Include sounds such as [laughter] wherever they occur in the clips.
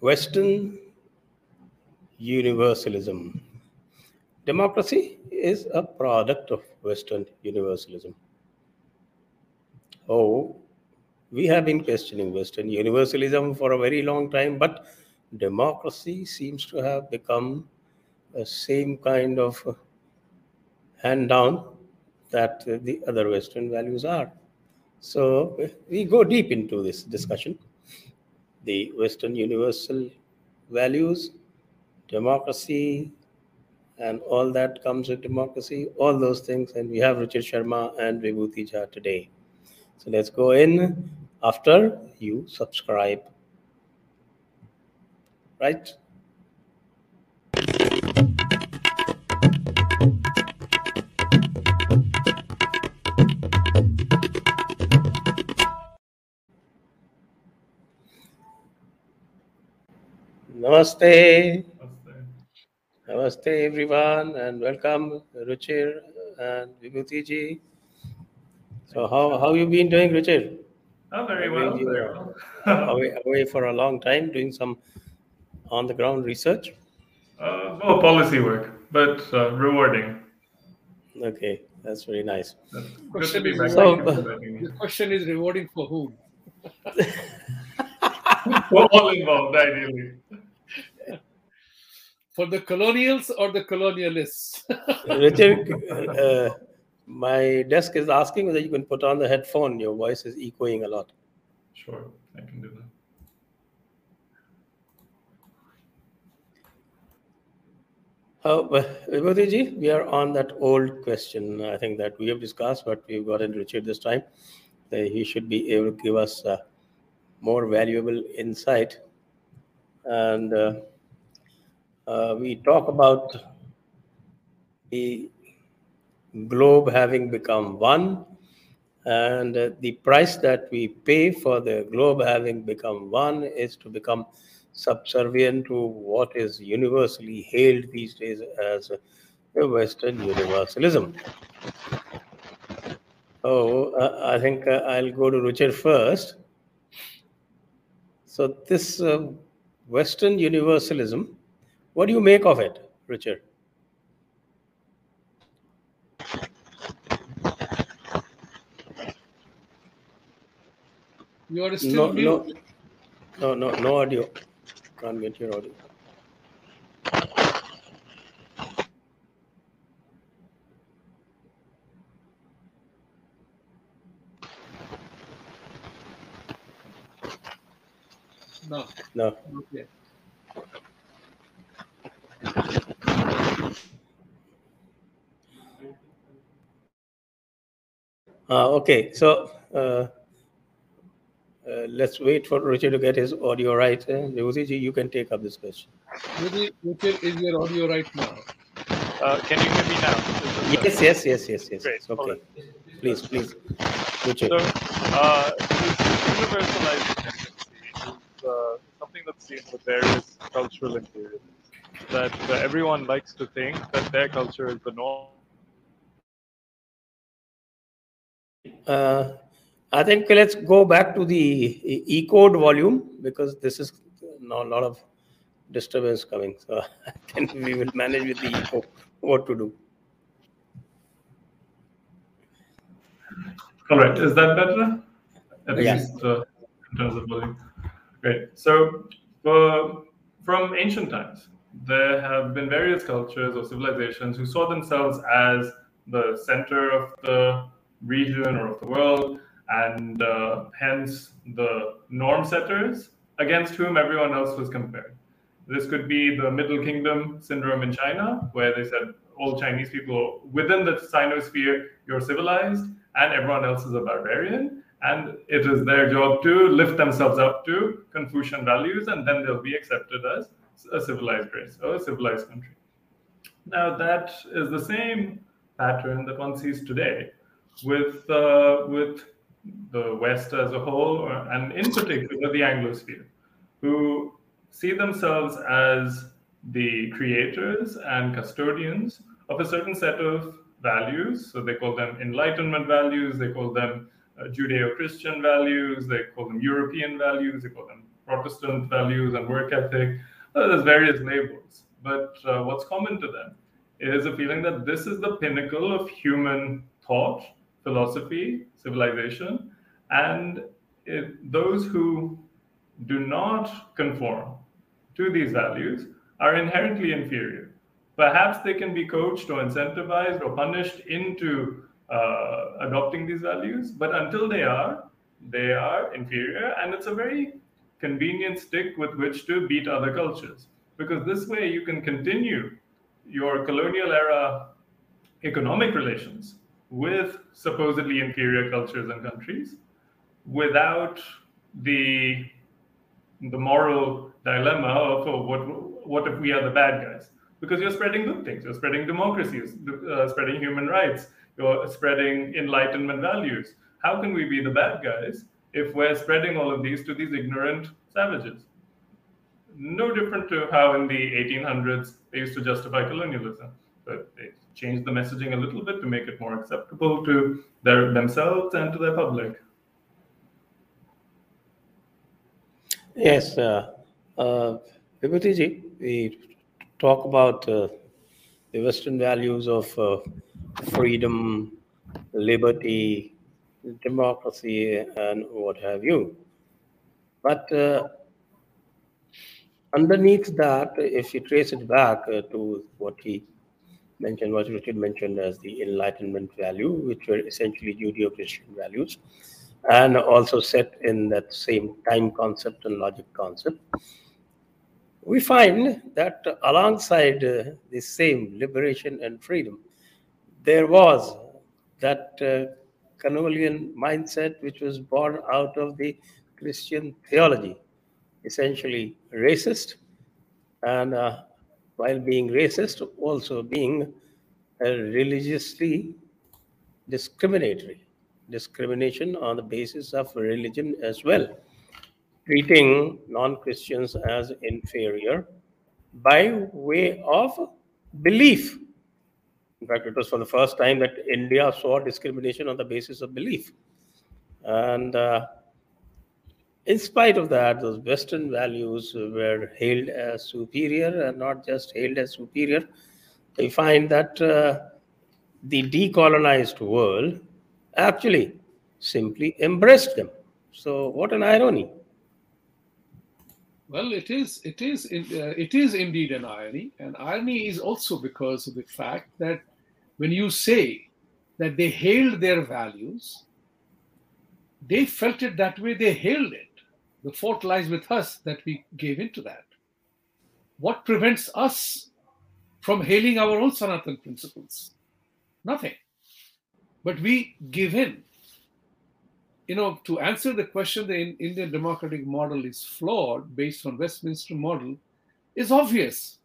Western universalism. Democracy is a product of Western universalism. Oh, we have been questioning Western universalism for a very long time, but democracy seems to have become the same kind of hand down that the other Western values are. So we go deep into this discussion. The Western universal values, democracy, and all that comes with democracy, all those things. And we have Ruchir Sharma and Vibhuti Jha today. So let's go in after you subscribe. Right? Namaste. Namaste, everyone, and welcome, Ruchir and Vibhuti ji. So, how how you been doing, Ruchir? Oh, very well. You Very well. away, away for a long time doing some on the ground research. Uh, well, policy work, but uh, rewarding. Okay, that's very nice. That's good to Question be is back. So- Thank you for inviting me. The question is rewarding for whom? [laughs] We're all involved, ideally. For the colonials or the colonialists? [laughs] Ruchir, uh, my desk is asking whether you can put on the headphone. Your voice is echoing a lot. Sure, I can do that. Uh, Vibhuti ji, we are on that old question. I think that we have discussed, but we've gotten Ruchir this time. That he should be able to give us uh, more valuable insight. And uh, uh, we talk about the globe having become one and uh, the price that we pay for the globe having become one is to become subservient to what is universally hailed these days as Western universalism. So uh, I think uh, I'll go to ruchir first. So this uh, Western universalism, what do you make of it, Ruchir? You are still No, mute. no, no, no, no audio. Can't get your audio. No. No. Okay. Okay, so uh, uh, let's wait for Ruchir to get his audio right. Uh, Vibhuti you can take up this question. Maybe Ruchir is your audio right now. Uh, can you hear me now? Is Yes, yes, yes, yes, yes. Great, okay. hold Please, please. Ruchir. So, uh, universalized tendency is uh, something that's seen with various cultural imperialisms. That uh, everyone likes to think that their culture is the norm. Uh, I think let's go back to the e- E-code volume because this is now a lot of disturbance coming. So [laughs] I think we will manage with the E code what to do. All right, is that better? At Yeah. least uh, in terms of volume. Great. So, uh, from ancient times, there have been various cultures or civilizations who saw themselves as the center of the region or of the world, and uh, hence the norm setters against whom everyone else was compared. This could be the Middle Kingdom syndrome in China, where they said all Chinese people within the Sinosphere, you're civilized, and everyone else is a barbarian. And it is their job to lift themselves up to Confucian values, and then they'll be accepted as a civilized race or a civilized country. Now, that is the same pattern that one sees today with, uh, with the West as a whole, or, and in particular the Anglosphere, who see themselves as the creators and custodians of a certain set of values. So they call them Enlightenment values, they call them uh, Judeo Christian values, they call them European values, they call them Protestant values and work ethic. Uh, there's various labels, but uh, what's common to them is a feeling that this is the pinnacle of human thought, philosophy, civilization, and it, those who do not conform to these values are inherently inferior. Perhaps they can be coached or incentivized or punished into uh, adopting these values, but until they are, they are inferior, and it's a very convenient stick with which to beat other cultures. Because this way you can continue your colonial era economic relations with supposedly inferior cultures and countries without the the moral dilemma of oh, what what if we are the bad guys? Because you're spreading good things. You're spreading democracies uh, spreading human rights. You're spreading enlightenment values. How can we be the bad guys if we're spreading all of these to these ignorant savages? No different to how in the 1800s they used to justify colonialism. But they changed the messaging a little bit to make it more acceptable to their themselves and to their public Yes, uh, uh, we talk about uh, the Western values of uh, freedom, liberty, democracy, and what have you. But uh, underneath that, if you trace it back uh, to what he mentioned, what Ruchir mentioned as the Enlightenment value, which were essentially Judeo-Christian values, and also set in that same time concept and logic concept. We find that alongside uh, the same liberation and freedom, there was that uh, Canolian mindset which was born out of the Christian theology, essentially racist, and uh, while being racist, also being uh, religiously discriminatory discrimination on the basis of religion as well, treating non Christians as inferior by way of belief. In fact, it was for the first time that India saw discrimination on the basis of belief. And uh, in spite of that, those Western values were hailed as superior and not just hailed as superior. We find that uh, the decolonized world actually simply embraced them. So, what an irony! Well, it is. It is. Uh, it is indeed an irony, and irony is also because of the fact that when you say that they hailed their values, they felt it that way. They hailed it. The fault lies with us that we gave into that. What prevents us from hailing our own Sanatan principles? Nothing but we give in. You know, to answer the question, the Indian democratic model is flawed based on Westminster model is obvious.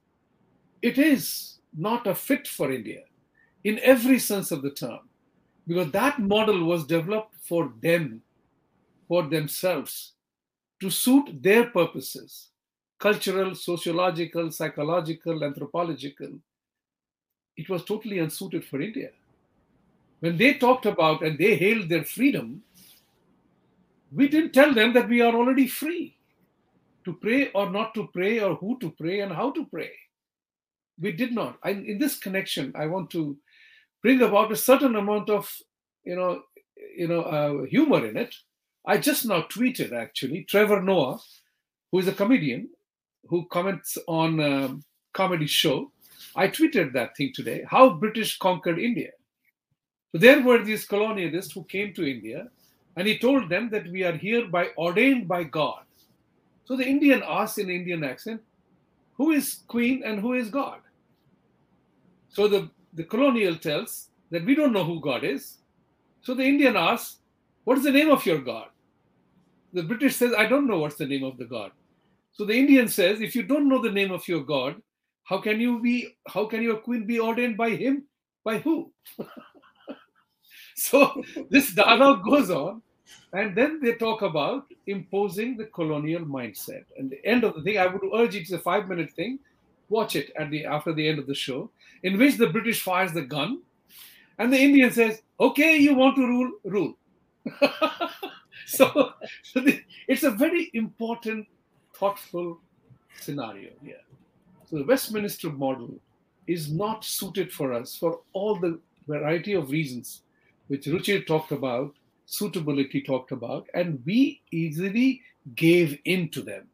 It is not a fit for India in every sense of the term, because that model was developed for them, for themselves, to suit their purposes cultural, sociological, psychological, anthropological. It was totally unsuited for India when they talked about and they hailed their freedom, we didn't tell them that we are already free to pray or not to pray or who to pray and how to pray. We did not. I, in this connection, I want to bring about a certain amount of, you know, you know, uh, humor in it. I just now tweeted actually Trevor Noah, who is a comedian who comments on um, comedy show. I tweeted that thing today. How British conquered India. So there were these colonialists who came to India, and he told them that we are here by ordained by God. So the Indian asked in Indian accent, who is queen and who is God? So the, the colonial tells that we don't know who God is. So the Indian asks, what is the name of your God? The British says, I don't know what's the name of the God. So the Indian says, if you don't know the name of your God, how can you be, how can your queen be ordained by him? By who? [laughs] so this dialogue goes on, and then they talk about imposing the colonial mindset. And the end of the thing, I would urge it's a five-minute thing. Watch it at the after the end of the show, in which the British fires the gun, and the Indian says, "Okay, you want to rule, rule." [laughs] [laughs] so, so the, it's a very important thoughtful scenario here. So the Westminster model is not suited for us for all the variety of reasons which Ruchir talked about, suitability talked about, and we easily gave in to them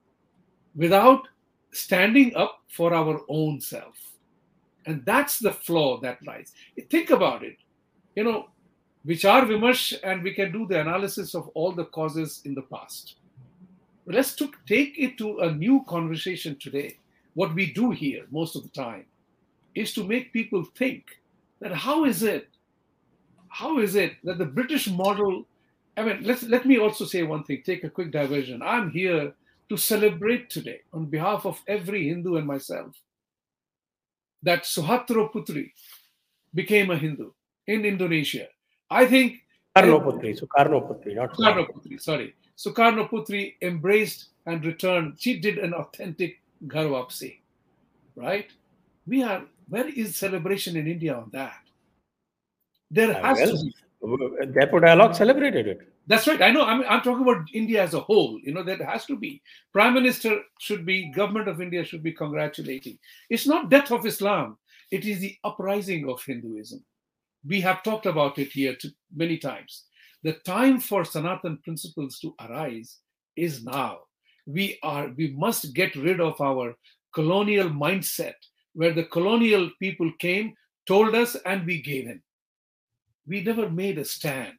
without standing up for our own self. And that's the flaw that lies. Think about it. You know, Vichar Vimarsh, and we can do the analysis of all the causes in the past. But let's take it to a new conversation today. What we do here most of the time is to make people think that how is it, how is it that the British model? I mean, let's let me also say one thing. Take a quick diversion. I'm here to celebrate today on behalf of every Hindu and myself that Suharto Putri became a Hindu in Indonesia. I think Sukarno Putri, Sukarno Putri, not Sukarno Putri, sorry. Sukarno Putri embraced and returned. She did an authentic Gharwapsi, right? We are, where is celebration in India on that? There has well, to be. Jaipur Dialogue celebrated it. That's right. I know. I'm, I'm talking about India as a whole. You know, that has to be. Prime Minister should be, government of India should be congratulating. It's not death of Islam. It is the uprising of Hinduism we have talked about it here many times. The time for Sanatan principles to arise is now. We are we must get rid of our colonial mindset where the colonial people came, told us, and we gave in. We never made a stand.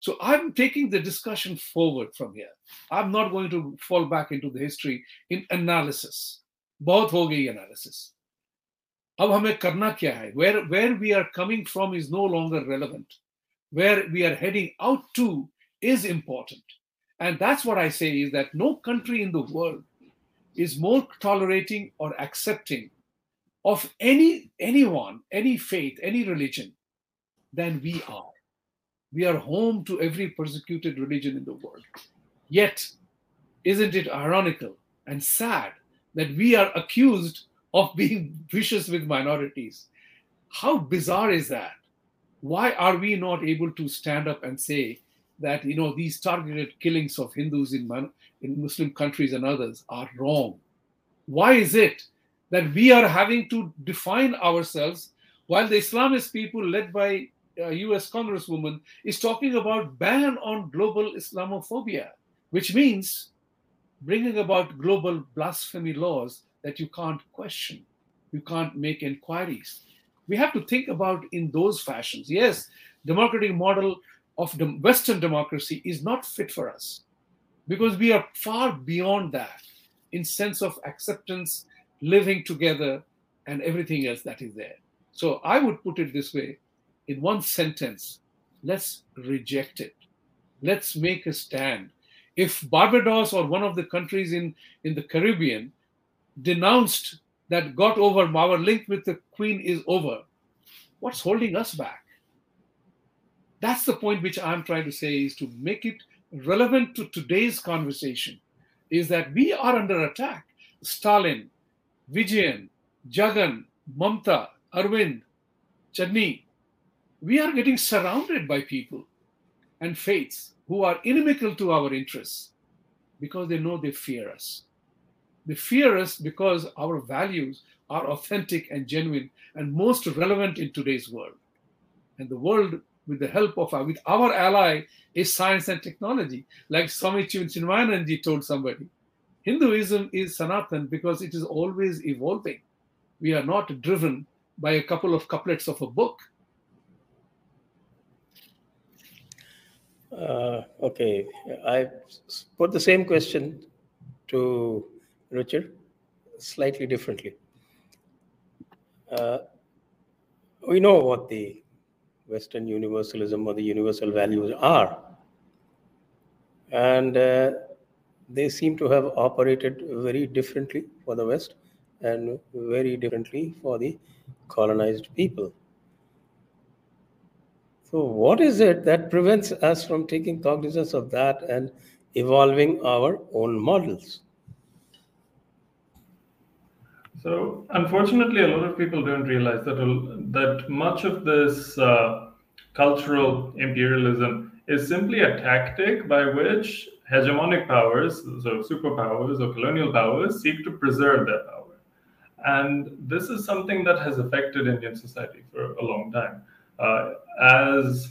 So I'm taking the discussion forward from here. I'm not going to fall back into the history in analysis. Both Hogi analysis. अब हमें करना क्या है where where we are coming from is no longer relevant where we are heading out to is important and that's what i say is that no country in the world is more tolerating or accepting of any anyone any faith any religion than we are we are home to every persecuted religion in the world. Yet, isn't it ironical and sad that we are accused of being vicious with minorities? How bizarre is that? Why are we not able to stand up and say that you know these targeted killings of Hindus in, man- in Muslim countries and others are wrong? Why is it that we are having to define ourselves while the Islamist people led by uh, US Congresswoman is talking about ban on global Islamophobia, which means bringing about global blasphemy laws that you can't question, you can't make inquiries. We have to think about in those fashions. Yes, democratic model of the Western democracy is not fit for us because we are far beyond that in sense of acceptance, living together, and everything else that is there. So I would put it this way in one sentence, let's reject it. Let's make a stand. If Barbados or one of the countries in, in the Caribbean denounced that got over, our link with the Queen is over, what's holding us back? That's the point which I'm trying to say is to make it relevant to today's conversation is that we are under attack. Stalin, Vijayan, Jagan, Mamta, Arvind, Channi, we are getting surrounded by people and faiths who are inimical to our interests because they know they fear us. They fear us because our values are authentic and genuine and most relevant in today's world. And the world, with the help of our, with our ally, is science and technology. Like Swami Chinmayananji told somebody, Hinduism is Sanatan because it is always evolving. We are not driven by a couple of couplets of a book Uh, okay, I put the same question to Ruchir slightly differently. Uh, we know what the Western universalism or the universal values are, and uh, they seem to have operated very differently for the West and very differently for the colonized people. So, what is it that prevents us from taking cognizance of that and evolving our own models? So, unfortunately, a lot of people don't realize that that much of this uh, cultural imperialism is simply a tactic by which hegemonic powers, so superpowers or colonial powers, seek to preserve their power. And this is something that has affected Indian society for a long time. Uh, as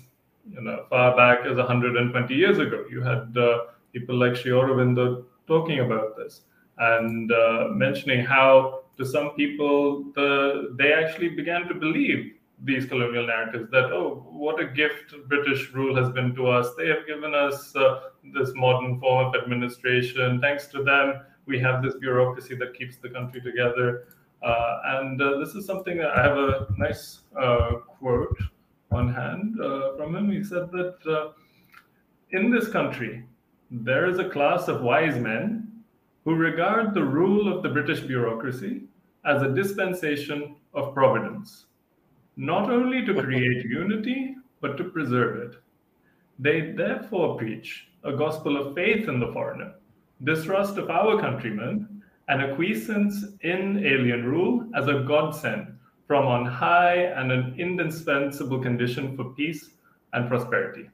you know, far back as 120 years ago, you had uh, people like Sri Aurobindo talking about this and uh, mentioning how, to some people, the, they actually began to believe these colonial narratives that oh what a gift british rule has been to us. They have given us uh, this modern form of administration. Thanks to them we have this bureaucracy that keeps the country together. Uh, and uh, this is something that i have a nice uh, quote on hand uh, from him. He said that uh, in this country there is a class of wise men who regard the rule of the british bureaucracy as a dispensation of providence not only to create [laughs] unity, but to preserve it. They therefore preach a gospel of faith in the foreigner, distrust of our countrymen, and acquiescence in alien rule as a godsend from on high and an indispensable condition for peace and prosperity.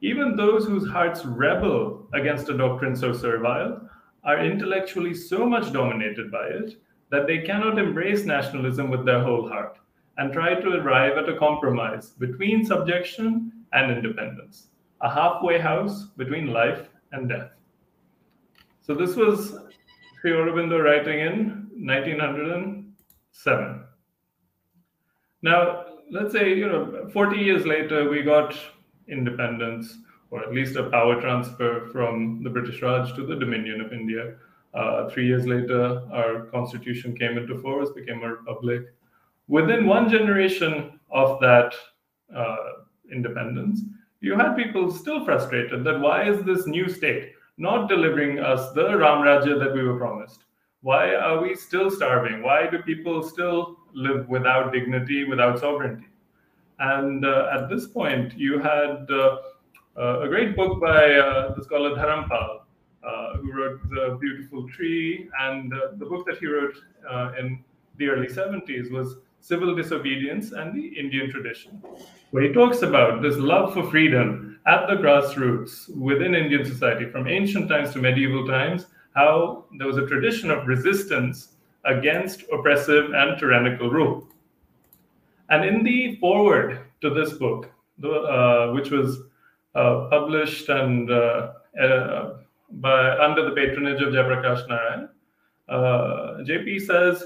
Even those whose hearts rebel against a doctrine so servile are intellectually so much dominated by it that they cannot embrace nationalism with their whole heart and try to arrive at a compromise between subjection and independence, a halfway house between life and death. So this was Sri Aurobindo writing in 1907. Now, let's say, you know, 40 years later, we got independence, or at least a power transfer from the British Raj to the Dominion of India. Uh, three years later, our constitution came into force, became a republic within one generation of that uh, independence, you had people still frustrated that why is this new state not delivering us the Ram Rajya that we were promised? Why are we still starving? Why do people still live without dignity, without sovereignty? And uh, at this point, you had uh a great book by uh, the scholar Dharampal, uh, who wrote The Beautiful Tree. And the book that he wrote in the early 70s was civil disobedience and the Indian tradition, where he talks about this love for freedom at the grassroots within Indian society from ancient times to medieval times, how there was a tradition of resistance against oppressive and tyrannical rule. And in the foreword to this book, uh, which was uh, published and uh, uh by under the patronage of Jayaprakash Narayan, uh, JP says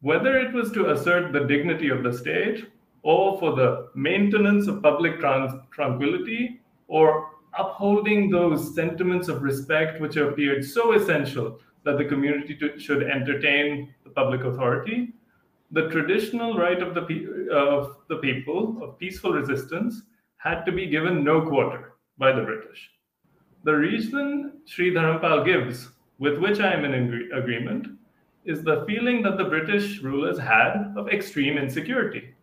whether it was to assert the dignity of the state or for the maintenance of public trans- tranquility or upholding those sentiments of respect which appeared so essential that the community to, should entertain the public authority, the traditional right of the, pe- of the people of peaceful resistance had to be given no quarter by the British. The reason Sri Dharampal gives, with which I am in agreement, is the feeling that the British rulers had of extreme insecurity.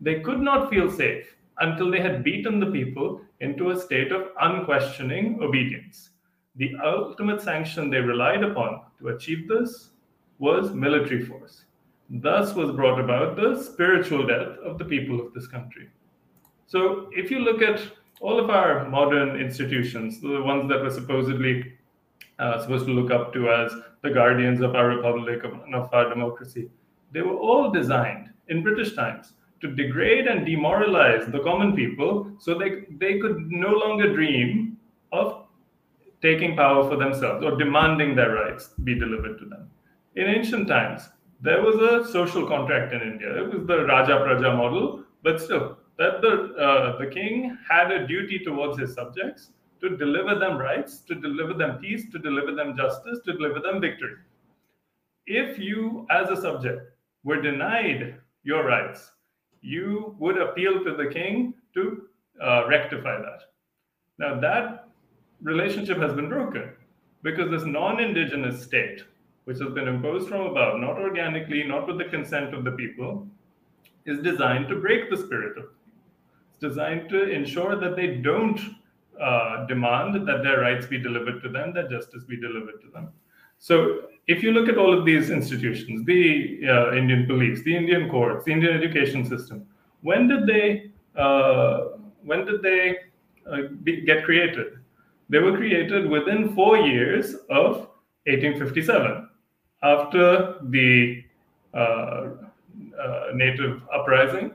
They could not feel safe until they had beaten the people into a state of unquestioning obedience. The ultimate sanction they relied upon to achieve this was military force. Thus was brought about the spiritual death of the people of this country. So, if you look at all of our modern institutions, the ones that were supposedly uh, supposed to look up to as the guardians of our republic, of, of our democracy. They were all designed in British times to degrade and demoralize the common people so they, they could no longer dream of taking power for themselves or demanding their rights be delivered to them. In ancient times, there was a social contract in India. It was the Raja Praja model, but still, that the, uh, the king had a duty towards his subjects to deliver them rights, to deliver them peace, to deliver them justice, to deliver them victory. If you, as a subject, were denied your rights, you would appeal to the king to uh, rectify that. Now, that relationship has been broken because this non indigenous state, which has been imposed from above, not organically, not with the consent of the people, is designed to break the spirit of it's designed to ensure that they don't uh, demand that their rights be delivered to them, that justice be delivered to them. So, if you look at all of these institutions, the uh, Indian police, the Indian courts, the Indian education system, when did they uh, when did they uh, be, get created? They were created within four years of 1857, after the uh, uh, native uprising,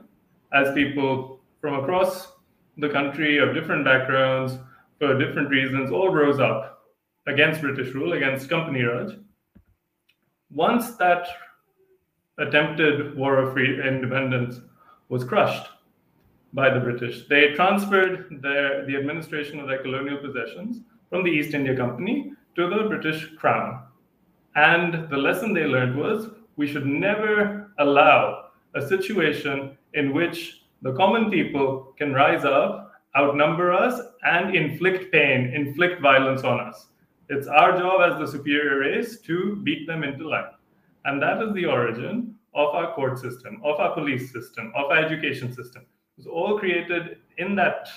as people from across the country of different backgrounds, for different reasons, all rose up against British rule, against Company Raj. Once that attempted war of free independence was crushed by the British. They transferred their, the administration of their colonial possessions from the East India Company to the British Crown. And the lesson they learned was we should never allow a situation in which the common people can rise up, outnumber us, and inflict pain, inflict violence on us. It's our job as the superior race to beat them into line. And that is the origin of our court system, of our police system, of our education system. It was all created in that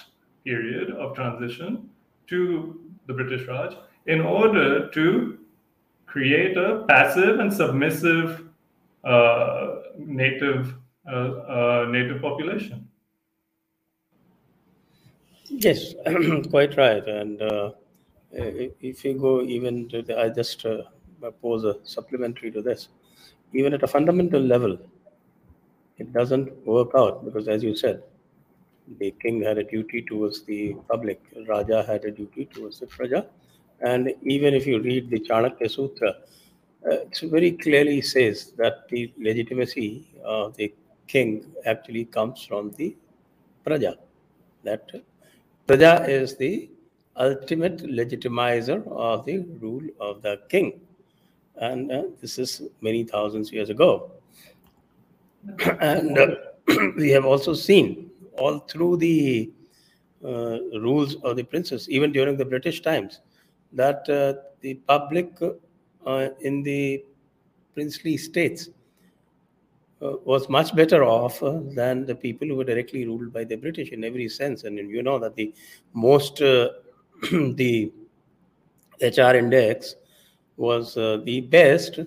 period of transition to the British Raj in order to create a passive and submissive uh, native native population. Yes, [clears throat] quite right. And uh, if you go even to the, I just uh, pose a supplementary to this even at a fundamental level, it doesn't work out because, as you said, the king had a duty towards the public, Raja had a duty towards the Praja. And even if you read the Chanakya Sutra, uh, it very clearly says that the legitimacy of the king actually comes from the Praja. That Praja is the ultimate legitimizer of the rule of the king and uh, this is many thousands years ago. and uh, [clears throat] we have also seen all through the uh, rules of the princes, even during the British times, that uh, the public uh, in the princely states was much better off than the people who were directly ruled by the British in every sense. And you know that the most [clears throat] the HR index was uh, the best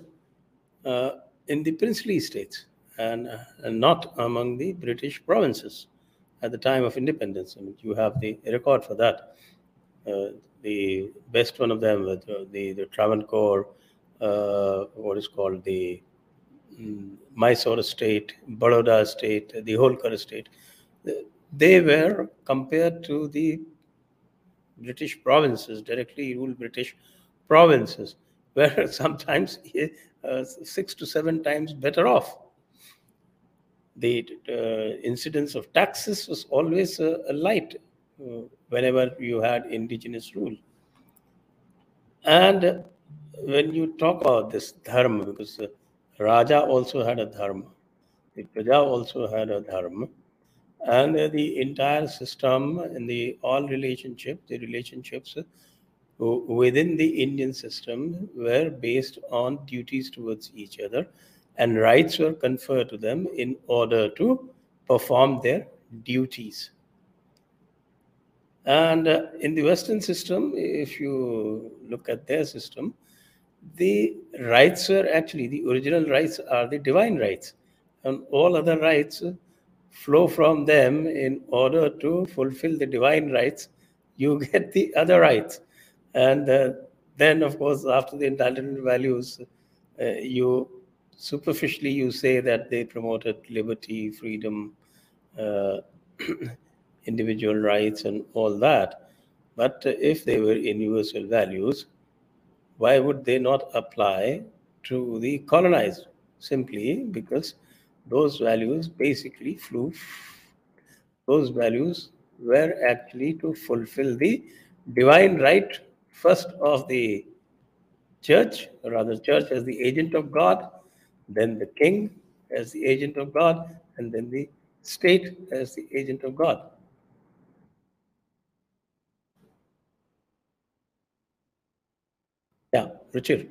uh, in the princely states and, uh, and, not among the British provinces at the time of independence. I mean, you have the record for that. Uh, the best one of them, the, the, the Travancore, uh, what is called the Mysore state, Baroda state, the Holkar state, they were compared to the British provinces, directly ruled British provinces [laughs] were sometimes uh, six to seven times better off. The uh, incidence of taxes was always uh, light uh, whenever you had indigenous rule. And when you talk about this dharma, because uh, Raja also had a dharma, the Praja also had a dharma, and the entire system and the all relationship, the relationships within the Indian system were based on duties towards each other, and rights were conferred to them in order to perform their duties. And in the Western system, if you look at their system, the rights were actually the original rights are the divine rights, and all other rights flow from them in order to fulfill the divine rights. You [laughs] get the other rights and uh, then, of course, after the Enlightenment values, uh, you superficially you say that they promoted liberty, freedom, uh, [clears throat] individual rights, and all that. But if they were universal values, why would they not apply to the colonized? Simply because those values basically flew. Those values were actually to fulfill the divine right first of the church, or rather, church as the agent of God, then the king as the agent of God, and then the state as the agent of God. Yeah, Ruchir.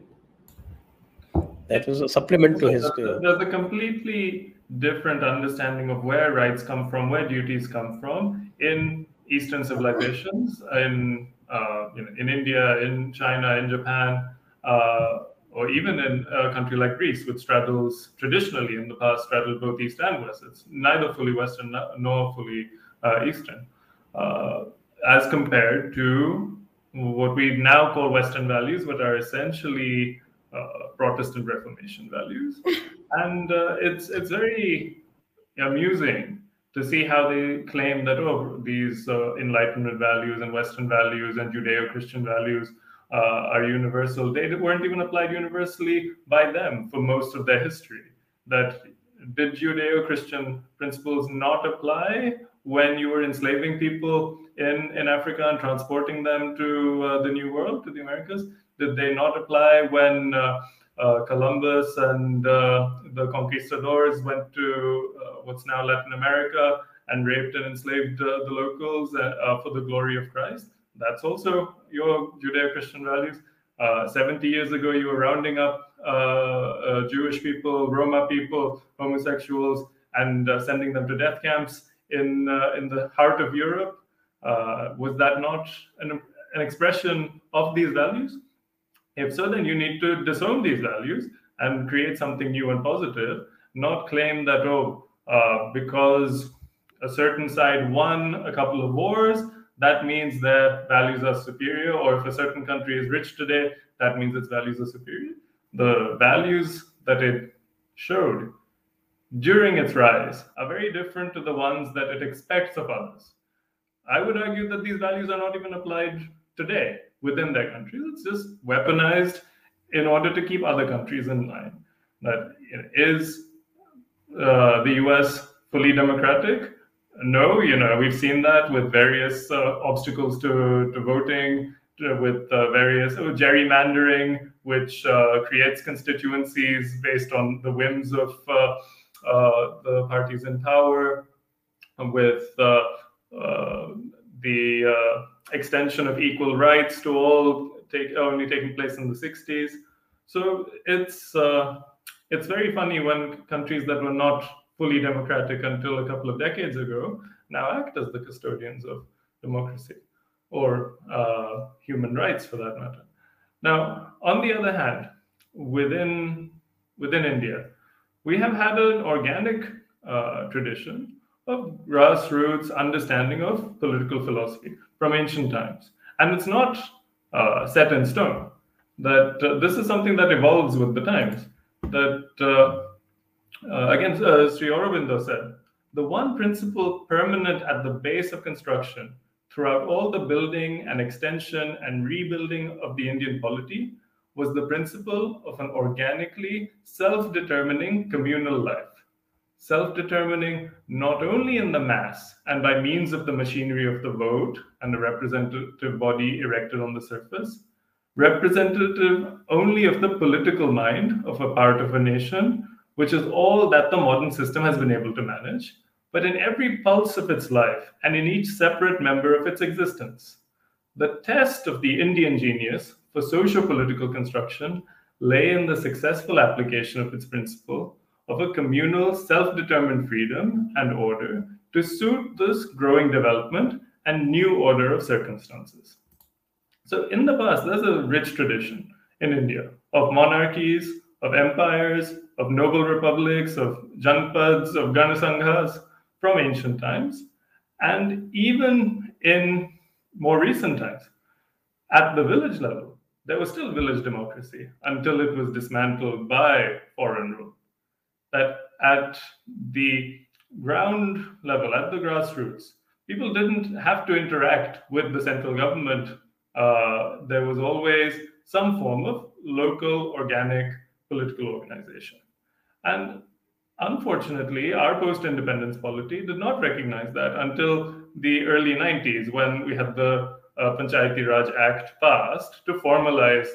That was a supplement to his. Uh, There's a completely different understanding of where rights come from, where duties come from in Eastern civilizations, in uh, you know, in India, in China, in Japan, uh, or even in a country like Greece, which straddles traditionally in the past straddled both East and West. It's neither fully Western nor fully uh, Eastern. Uh, as compared to what we now call Western values, but are essentially uh, Protestant Reformation values. [laughs] And uh, it's it's very amusing to see how they claim that oh these uh, Enlightenment values and Western values and Judeo-Christian values uh, are universal. They weren't even applied universally by them for most of their history. That did Judeo-Christian principles not apply when you were enslaving people in, in Africa and transporting them to uh, the New World, to the Americas? Did they not apply when uh, uh, Columbus and uh, the conquistadors went to uh, what's now Latin America and raped and enslaved uh, the locals for the glory of Christ? That's also your Judeo Christian values. 70 years ago, you were rounding up Jewish people, Roma people, homosexuals, and sending them to death camps in uh, in the heart of Europe? Uh, was that not an, an expression of these values? If so, then you need to disown these values and create something new and positive, not claim that, oh, uh, because a certain side won a couple of wars, that means their values are superior, or if a certain country is rich today, that means its values are superior. The values that it showed during its rise are very different to the ones that it expects of others. I would argue that these values are not even applied today within their countries. It's just weaponized in order to keep other countries in line. That is uh, the US fully democratic? No, you know, we've seen that with various uh, obstacles to, to voting, to, with uh, various oh, gerrymandering, which uh, creates constituencies based on the whims of uh, the parties in power, with uh, uh, the extension of equal rights to all take, only taking place in the 60s. So it's it's very funny when countries that were not fully democratic until a couple of decades ago now act as the custodians of democracy or uh, human rights for that matter. Now, on the other hand, within within India, we have had an organic uh, tradition of grassroots understanding of political philosophy from ancient times. And it's not uh, set in stone. That uh, this is something that evolves with the times. That, uh, uh, again, uh, Sri Aurobindo said, the one principle permanent at the base of construction throughout all the building and extension and rebuilding of the Indian polity was the principle of an organically self determining communal life. Self determining not only in the mass and by means of the machinery of the vote and the representative body erected on the surface, representative only of the political mind of a part of a nation, which is all that the modern system has been able to manage, but in every pulse of its life and in each separate member of its existence. The test of the Indian genius for socio-political construction lay in the successful application of its principle of a communal self-determined freedom and order to suit this growing development and new order of circumstances. So in the past, there's a rich tradition in India of monarchies, of empires, of noble republics, of janpads, of ganasanghas from ancient times. And even in more recent times, at the village level, there was still village democracy until it was dismantled by foreign rule. That at the ground level, at the grassroots, people didn't have to interact with the central government. Uh, there was always some form of local organic political organization. And unfortunately, our post independence polity did not recognize that until the early 90s when we had the uh, Panchayati Raj Act passed to formalize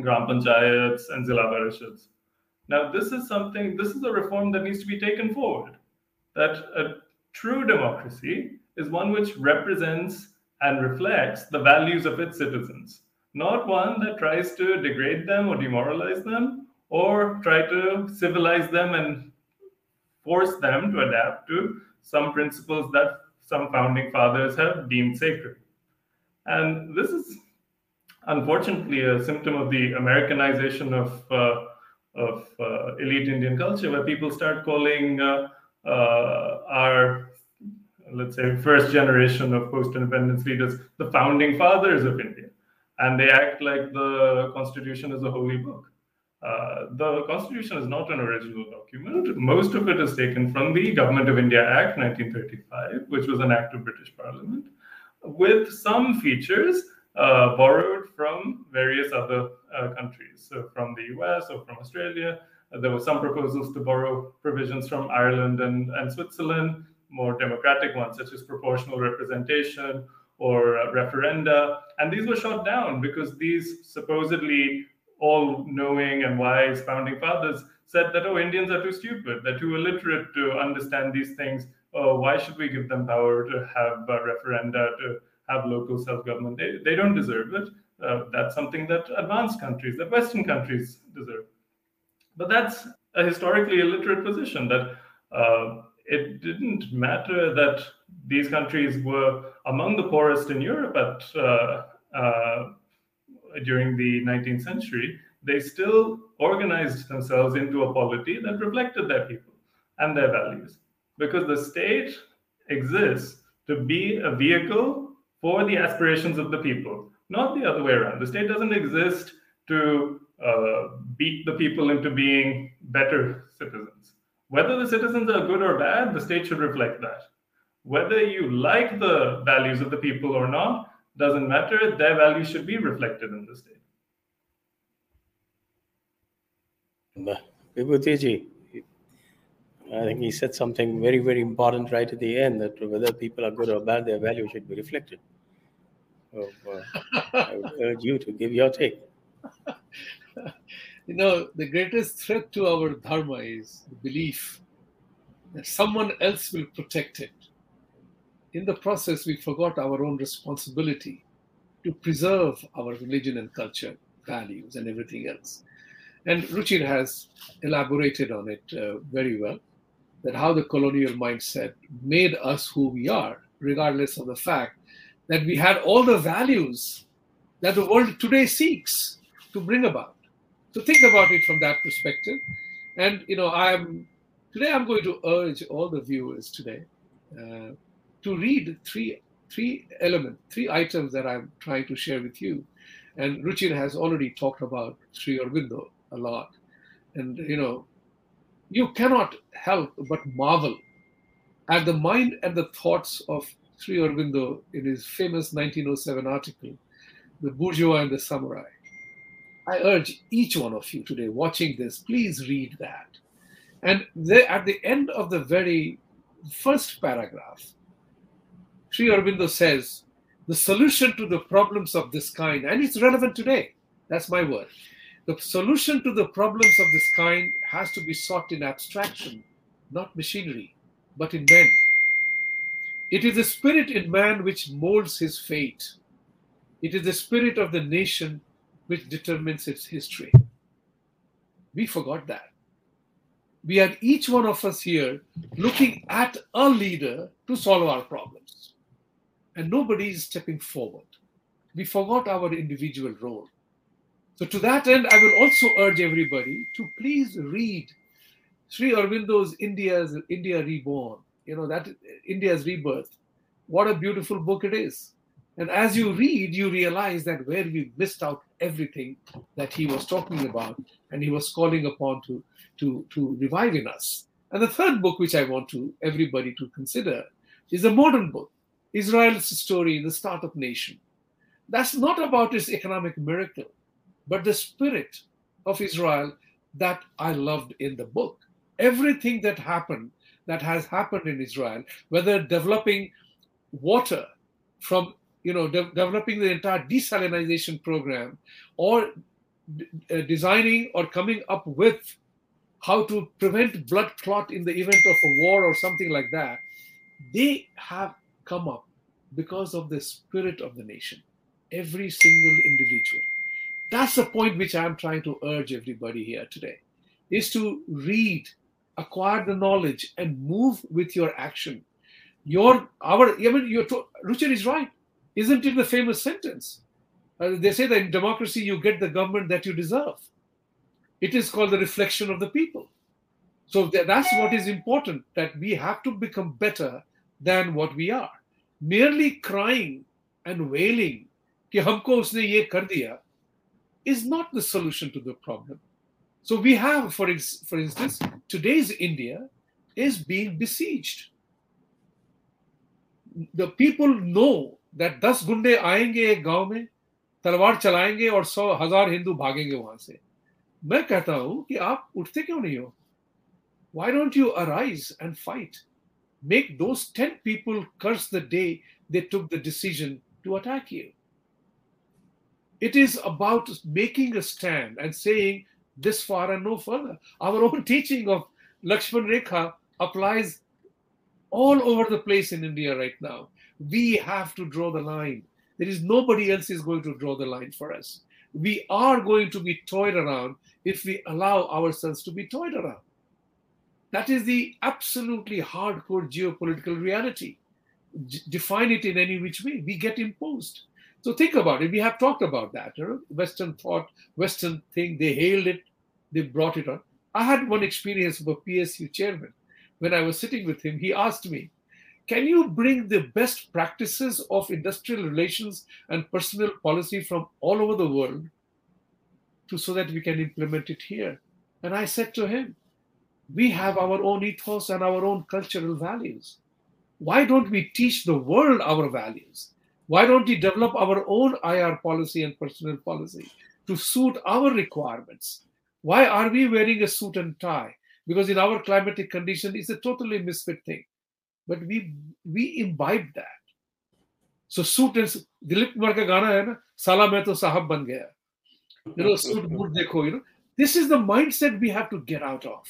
Gram Panchayats and Zila Parishads. Now, this is something, this is a reform that needs to be taken forward. That a true democracy is one which represents and reflects the values of its citizens, not one that tries to degrade them or demoralize them or try to civilize them and force them to adapt to some principles that some founding fathers have deemed sacred. And this is unfortunately a symptom of the Americanization of, uh, of uh, elite Indian culture, where people start calling uh, uh our let's say, first generation of post independence leaders, the founding fathers of India. And they act like the Constitution is a holy book. Uh, the Constitution is not an original document. Most of it is taken from the Government of India Act 1935, which was an act of British Parliament, with some features uh, borrowed from various other uh, countries, so from the US or from Australia. Uh, there were some proposals to borrow provisions from Ireland and, and Switzerland, more democratic ones, such as proportional representation or referenda. And these were shot down because these supposedly all knowing and wise founding fathers said that, oh, Indians are too stupid, they're too illiterate to understand these things. Oh, why should we give them power to have referenda, to have local self government? They, they don't deserve it. Uh, that's something that advanced countries, that Western countries deserve. But that's a historically illiterate position that uh, it didn't matter that these countries were among the poorest in Europe at uh, uh during the 19th century, they still organized themselves into a polity that reflected their people and their values. Because the state exists to be a vehicle for the aspirations of the people, not the other way around. The state doesn't exist to uh, beat the people into being better citizens. Whether the citizens are good or bad, the state should reflect that. Whether you like the values of the people or not, doesn't matter. Their values should be reflected in the state. Vibhutiji, I think he said something very, very important right at the end that whether people are good or bad, their value should be reflected. So, uh, I would [laughs] urge you to give your take. You know, the greatest threat to our dharma is the belief that someone else will protect it in the process, we forgot our own responsibility to preserve our religion and culture, values, and everything else. And Ruchir has elaborated on it uh, very well that how the colonial mindset made us who we are, regardless of the fact that we had all the values that the world today seeks to bring about. So think about it from that perspective. And you know, I'm today I'm going to urge all the viewers today uh, to read three three elements, three items that I'm trying to share with you. And Ruchir has already talked about Sri Aurobindo a lot. And you know, you cannot help but marvel at the mind and the thoughts of Sri Aurobindo in his famous 1907 article, The Bourgeois and the Samurai. I urge each one of you today watching this, please read that. And there, at the end of the very first paragraph, Sri Aurobindo says the solution to the problems of this kind, and it's relevant today, that's my word. The solution to the problems of this kind has to be sought in abstraction, not machinery, but in men. It is the spirit in man which molds his fate. It is the spirit of the nation which determines its history. We forgot that. We are each one of us here looking at a leader to solve our problems and nobody is stepping forward. We forgot our individual role. So, to that end, I will also urge everybody to please read Sri Aurobindo's India's India Reborn. You know that India's rebirth. What a beautiful book it is. And as you read, you realize that where we missed out everything that he was talking about and he was calling upon to, to, to revive in us. And the third book, which I want to everybody to consider, is a modern book Israel's story, the startup nation. That's not about its economic miracle, but the spirit of Israel that I loved in the book. Everything that happened, that has happened in Israel, whether developing water from, you know, de- developing the entire desalinization program, or d- uh, designing or coming up with how to prevent blood clot in the event of a war or something like that, they have come up because of the spirit of the nation, every single individual. That's the point which I'm trying to urge everybody here today is to read, acquire the knowledge, and move with your action. Your our even your Ruchir is right, isn't it the famous sentence? Uh, they say that in democracy you get the government that you deserve. It is called the reflection of the people. So that's what is important that we have to become better than what we are. Merely crying and wailing कि हमको उसने ये कर दिया is not the solution to the problem. So we have, for, ex- for instance, today's India is being besieged. The people know that 10 गुंडे आएंगे एक गांव में तलवार चलाएंगे और सौ हजार हिंदू भागेंगे वहां से मैं कहता हूं कि आप उठते क्यों नहीं हो why don't you arise and fight? Make those 10 people curse the day they took the decision to attack you. It is about making a stand and saying this far and no further. Our own [laughs] teaching of Lakshman Rekha applies all over the place in India right now. We have to draw the line. There is nobody else is going to draw the line for us. We are going to be toyed around if we allow ourselves to be toyed around. That is the absolutely hardcore geopolitical reality. Define it in any which way, we get imposed. So think about it. We have talked about that. You know? Western thought, Western thing, they hailed it, they brought it on. I had one experience of a PSU chairman. When I was sitting with him, he asked me, Can you bring the best practices of industrial relations and personal policy from all over the world to so that we can implement it here? And I said to him, we have our own ethos and our own cultural values. Why don't we teach the world our values? Why don't we develop our own IR policy and personal policy to suit our requirements? Why are we wearing a suit and tie? Because in our climatic condition, it's a totally misfit thing. But we we imbibe that. So suit and Dilip Kumar ka gana hai na, Sala mein to sahab ban gaya. You know, suit boot dekho, you know. This is the mindset we have to get out of.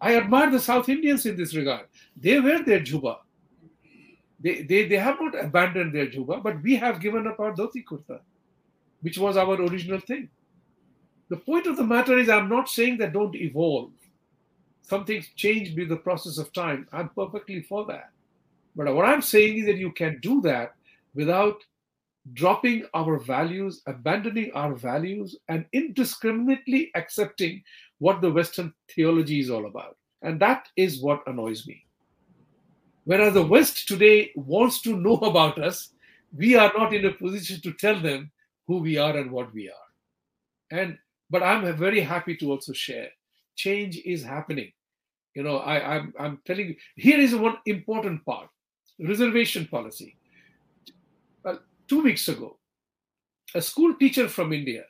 I admire the South Indians in this regard. They wear their juba. They, they, they have not abandoned their juba, but we have given up our dhoti kurta, which was our original thing. The point of the matter is, I'm not saying that don't evolve. Some things change with the process of time. I'm perfectly for that. But what I'm saying is that you can do that without dropping our values, abandoning our values, and indiscriminately accepting what the Western theology is all about. And that is what annoys me. Whereas the West today wants to know about us, we are not in a position to tell them who we are and what we are. And but I'm very happy to also share. Change is happening. You know, I, I'm I'm telling you, here is one important part: reservation policy. Well, two weeks ago, a school teacher from India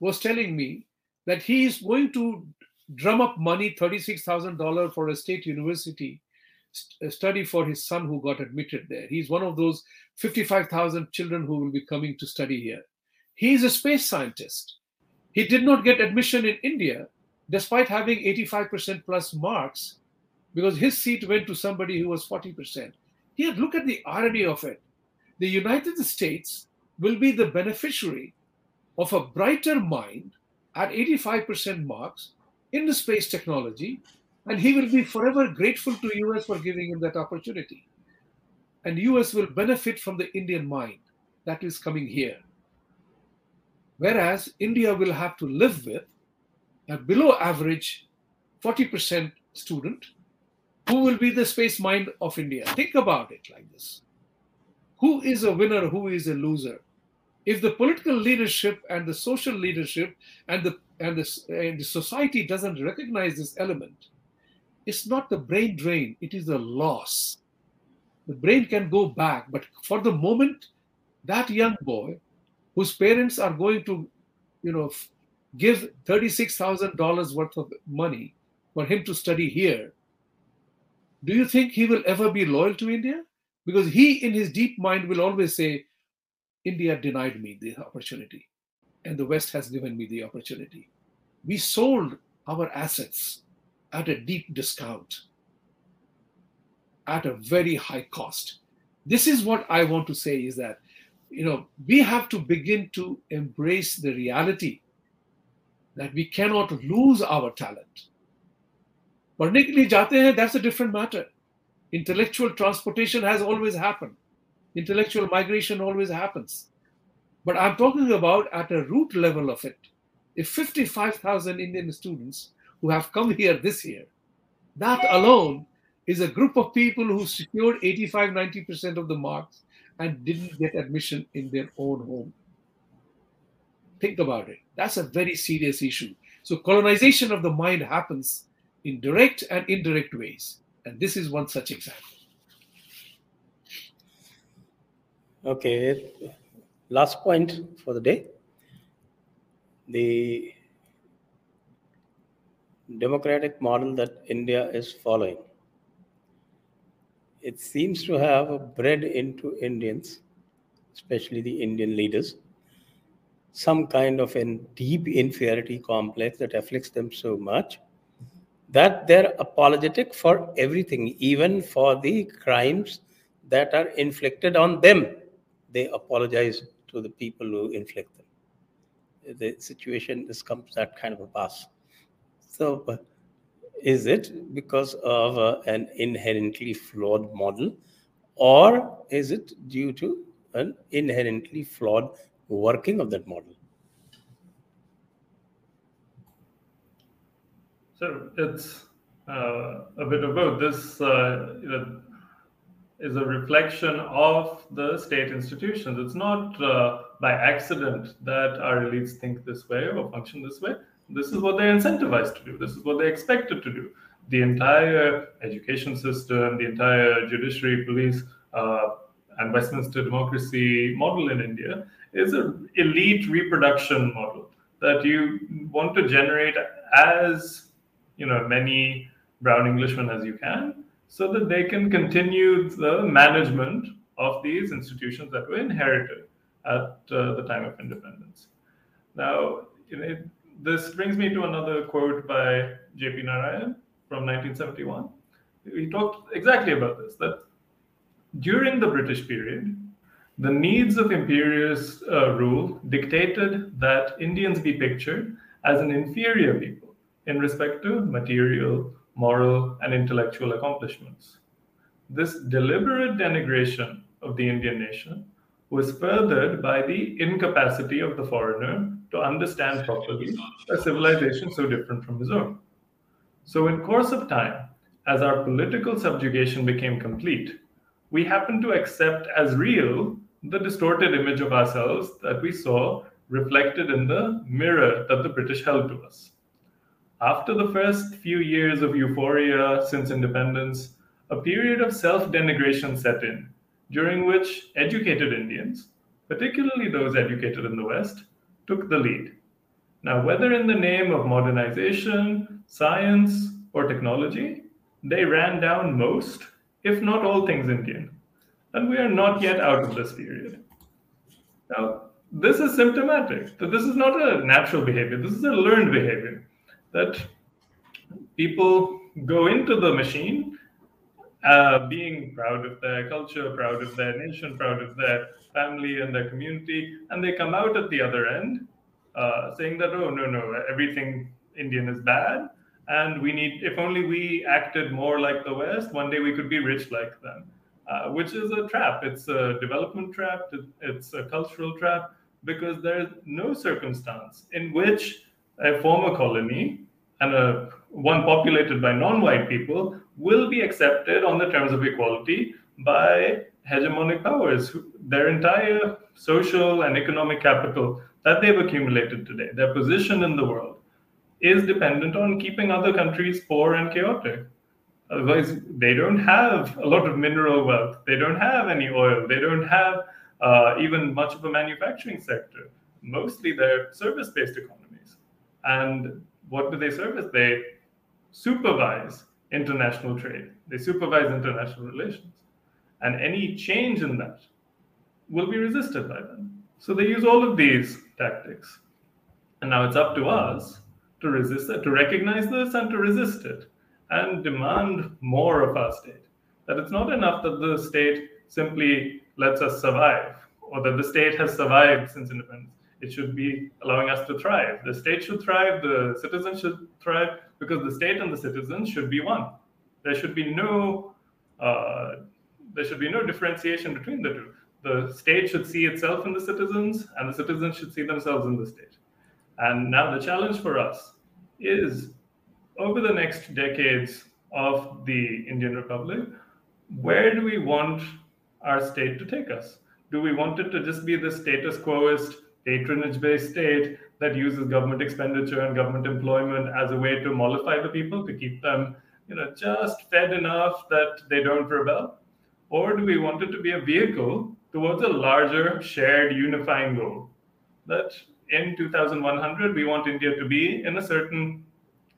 was telling me that he is going to drum up money, $36,000 for a state university st- uh, study for his son who got admitted there. He's one of those 55,000 children who will be coming to study here. He's a space scientist. He did not get admission in India despite having 85% plus marks because his seat went to somebody who was 40%. Here, look at the irony of it. The United States will be the beneficiary of a brighter mind at 85% marks in the space technology, and he will be forever grateful to US for giving him that opportunity. And US will benefit from the Indian mind that is coming here. Whereas India will have to live with a below average 40% student who will be the space mind of India. Think about it like this. Who is a winner? Who is a loser? if the political leadership and the social leadership and the and the, and the society doesn't recognize this element it's not the brain drain it is the loss. The brain can go back but for the moment that young boy whose parents are going to you know give $36000 worth of money for him to study here do you think he will ever be loyal to india? Because he in his deep mind will always say India denied me the opportunity, and the West has given me the opportunity. We sold our assets at a deep discount, at a very high cost. This is what I want to say is that, you know, we have to begin to embrace the reality that we cannot lose our talent. पढ़ने के लिए जाते हैं, that's a different matter. Intellectual transportation has always happened intellectual migration always happens. But I'm talking about at a root level of it. If 55,000 Indian students who have come here this year, that alone is a group of people who secured 85 90% of the marks and didn't get admission in their own home. Think about it. That's a very serious issue. So, colonization of the mind happens in direct and indirect ways. And this is one such example. Okay, last point for the day. The democratic model that India is following. It seems to have bred into Indians, especially the Indian leaders, some kind of a deep inferiority complex that afflicts them so much that they're apologetic for everything, even for the crimes that are inflicted on them. They apologize to the people who inflict them. The situation is comes that kind of a pass. So, is it because of uh, an inherently flawed model, or is it due to an inherently flawed working of that model? So it's uh, a bit of both. This uh, is a reflection of the state institutions. It's not uh, by accident that our elites think this way or function this way. This is what they're incentivized to do. This is what they're expected to do. The entire education system, the entire judiciary, police, uh, and Westminster democracy model in India is an elite reproduction model that you want to generate as you know many brown englishmen as you can so that they can continue the management of these institutions that were inherited at uh, the time of independence now you know, this brings me to another quote by jp narayan from 1971 he talked exactly about this that during the british period the needs of imperialist uh, rule dictated that indians be pictured as an inferior people in respect to material, moral, and intellectual accomplishments. This deliberate denigration of the Indian nation was furthered by the incapacity of the foreigner to understand properly a civilization so different from his own. So, in course of time, as our political subjugation became complete, we happened to accept as real the distorted image of ourselves that we saw reflected in the mirror that the British held to us. After the first few years of euphoria since independence, a period of self denigration set in, during which educated Indians, particularly those educated in the West, took the lead. Now, whether in the name of modernization, science, or technology, they ran down most, if not all things Indian. And we are not yet out of this period. Now, this is symptomatic that this is not a natural behavior, this is a learned behavior that people go into the machine uh, being proud of their culture, proud of their nation, proud of their family and their community, and they come out at the other end uh, saying that, oh, no, no, everything Indian is bad. And we need, if only we acted more like the West, one day we could be rich like them, uh, which is a trap. It's a development trap, it's a cultural trap, because there's no circumstance in which a former colony and a, one populated by non-white people will be accepted on the terms of equality by hegemonic powers. Their entire social and economic capital that they've accumulated today, their position in the world, is dependent on keeping other countries poor and chaotic. Otherwise, they don't have a lot of mineral wealth. They don't have any oil. They don't have uh, even much of a manufacturing sector. Mostly they're service based economies. And what do they service? They supervise international trade, they supervise international relations. And any change in that will be resisted by them. So they use all of these tactics. And now it's up to us to resist it, to recognize this and to resist it and demand more of our state. That it's not enough that the state simply lets us survive or that the state has survived since independence. It should be allowing us to thrive. The state should thrive, the citizens should thrive, because the state and the citizens should be one. There should be no uh, there should be no differentiation between the two. The state should see itself in the citizens, and the citizens should see themselves in the state. And now the challenge for us is over the next decades of the Indian Republic, where do we want our state to take us? Do we want it to just be the status quoist, patronage based state that uses government expenditure and government employment as a way to mollify the people, to keep them you know, just fed enough that they don't rebel? Or do we want it to be a vehicle towards a larger, shared, unifying goal? That in 2100, we want India to be in a certain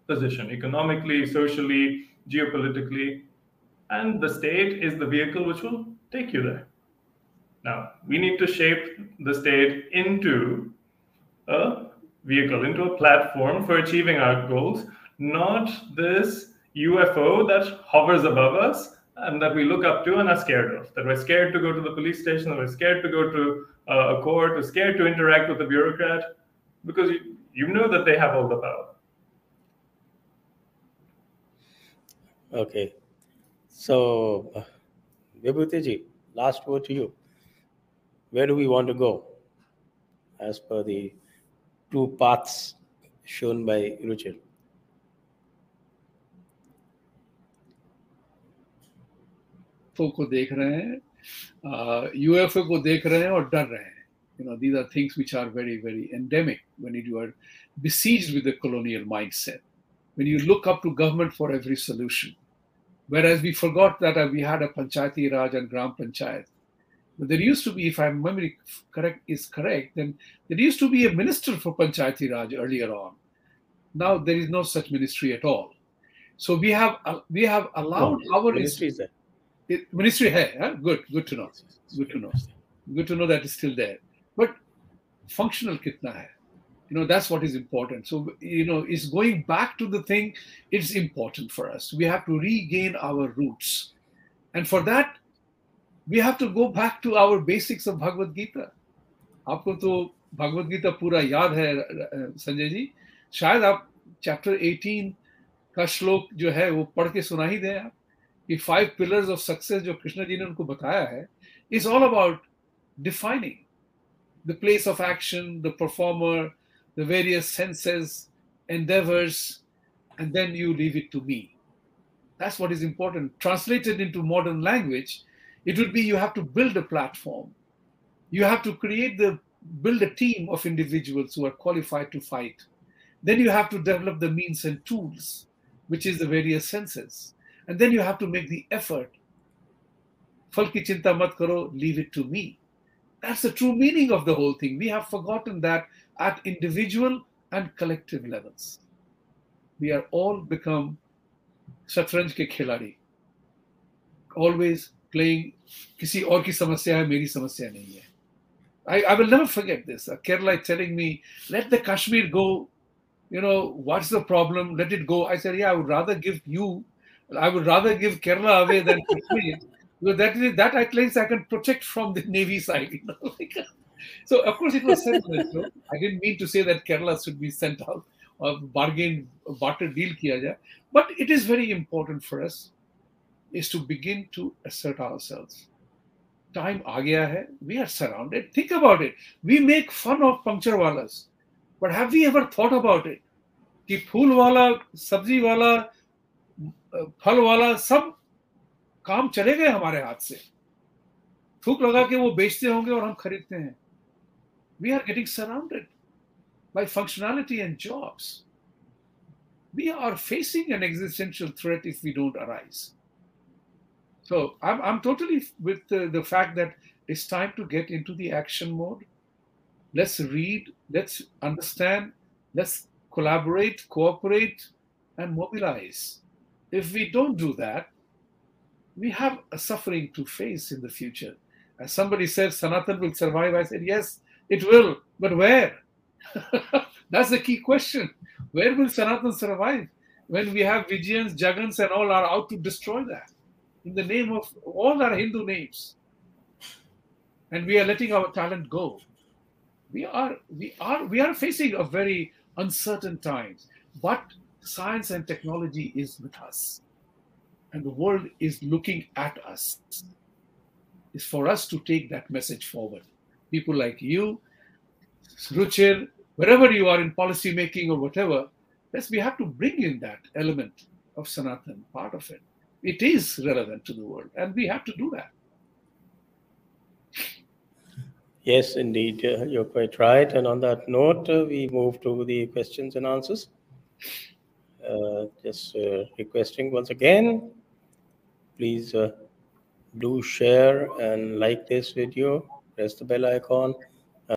position, economically, socially, geopolitically, and the state is the vehicle which will take you there. Now, we need to shape the state into a vehicle, into a platform for achieving our goals, not this UFO that hovers above us and that we look up to and are scared of. That we're scared to go to the police station, that we're scared to go to uh, a court, we're scared to interact with a bureaucrat because you, you know that they have all the power. Okay. So, uh, Vibhuti last word to you Where do we want to go as per the two paths shown by Ruchir? को देख रहे हैं UFO को देख रहे हैं और डर रहे हैं you know these are things which are very very endemic when you are besieged with the colonial mindset when you look up to government for every solution whereas we forgot that uh, we had a panchayati raj and gram panchayat but there used to be if my memory correct is correct then there used to be a minister for panchayati raj earlier on. Now there is no such ministry at all. So we have uh, we have allowed oh, our ministry is there. It, ministry hai, huh? good good to know. Good to know. Good to know that it's still there. But functional kitna hai. You know that's what is important. So you know it's going back to the thing it's important for us. We have to regain our roots. And for that we have to go back to our basics of bhagavad gita आपको तो भगवत गीता पूरा याद है संजय जी शायद आप chapter 18 का श्लोक जो है वो पढ़ के सुना ही दें आप कि फाइव पिलर्स ऑफ सक्सेस जो कृष्ण जी ने उनको बताया है is all about defining the place of action, the performer, the various senses, endeavors, and then you leave it to me. That's what is important. Translated into modern language, it would be you have to build a platform. You have to create the build a team of individuals who are qualified to fight. Then you have to develop the means and tools, which is the various senses. And then you have to make the effort. Falki chinta mat karo, leave it to me. That's the true meaning of the whole thing. We have forgotten that at individual and collective levels. We are all become satranj ke khiladi. Always playing किसी और की समस्या है मेरी समस्या नहीं है I, I will never forget this. Uh, Kerala telling me, let the Kashmir go. You know, what's the problem? Let it go. I said, yeah, I would rather give you I would rather give Kerala away than [laughs] Kashmir. because that is that at least I can protect from the navy side. You know? [laughs] so of course it was said so. I didn't mean to say that Kerala should be sent out or bargain barter deal kiya jaye. But it is very important for us is to begin to assert ourselves. Time aa gaya hai. We are surrounded. Think about it. We make fun of puncture walas. But have we ever thought about it? कि फूल वाला सब्ज़ी वाला फल वाला सब काम चले गए हमारे हाथ से थूक लगा के वो बेचते होंगे और हम खरीदते हैं we are getting surrounded by functionality and jobs. We are facing an existential threat if we don't arise. So I'm, I'm totally with the, the fact that it's time to get into the action mode. Let's read, let's understand, let's collaborate, cooperate, and mobilize. If we don't do that, we have a suffering to face in the future. As somebody said, Sanatan will survive. I said, yes, it will, but where? [laughs] That's the key question. Where will Sanatan survive when we have Vijayans, Jagans, and all are out to destroy that in the name of all our Hindu names? And we are letting our talent go. We are, we are, we are facing a very uncertain times. But science and technology is with us and the world is looking at us It's for us to take that message forward people like you Ruchir, wherever you are in policy making or whatever let's we have to bring in that element of Sanatan, part of it. It is relevant to the world, and we have to do that. Yes, indeed, uh, you're quite right. And on that note, uh, we move to the questions and answers. Uh, just uh, requesting once again, please uh, do share and like this video, press the bell icon,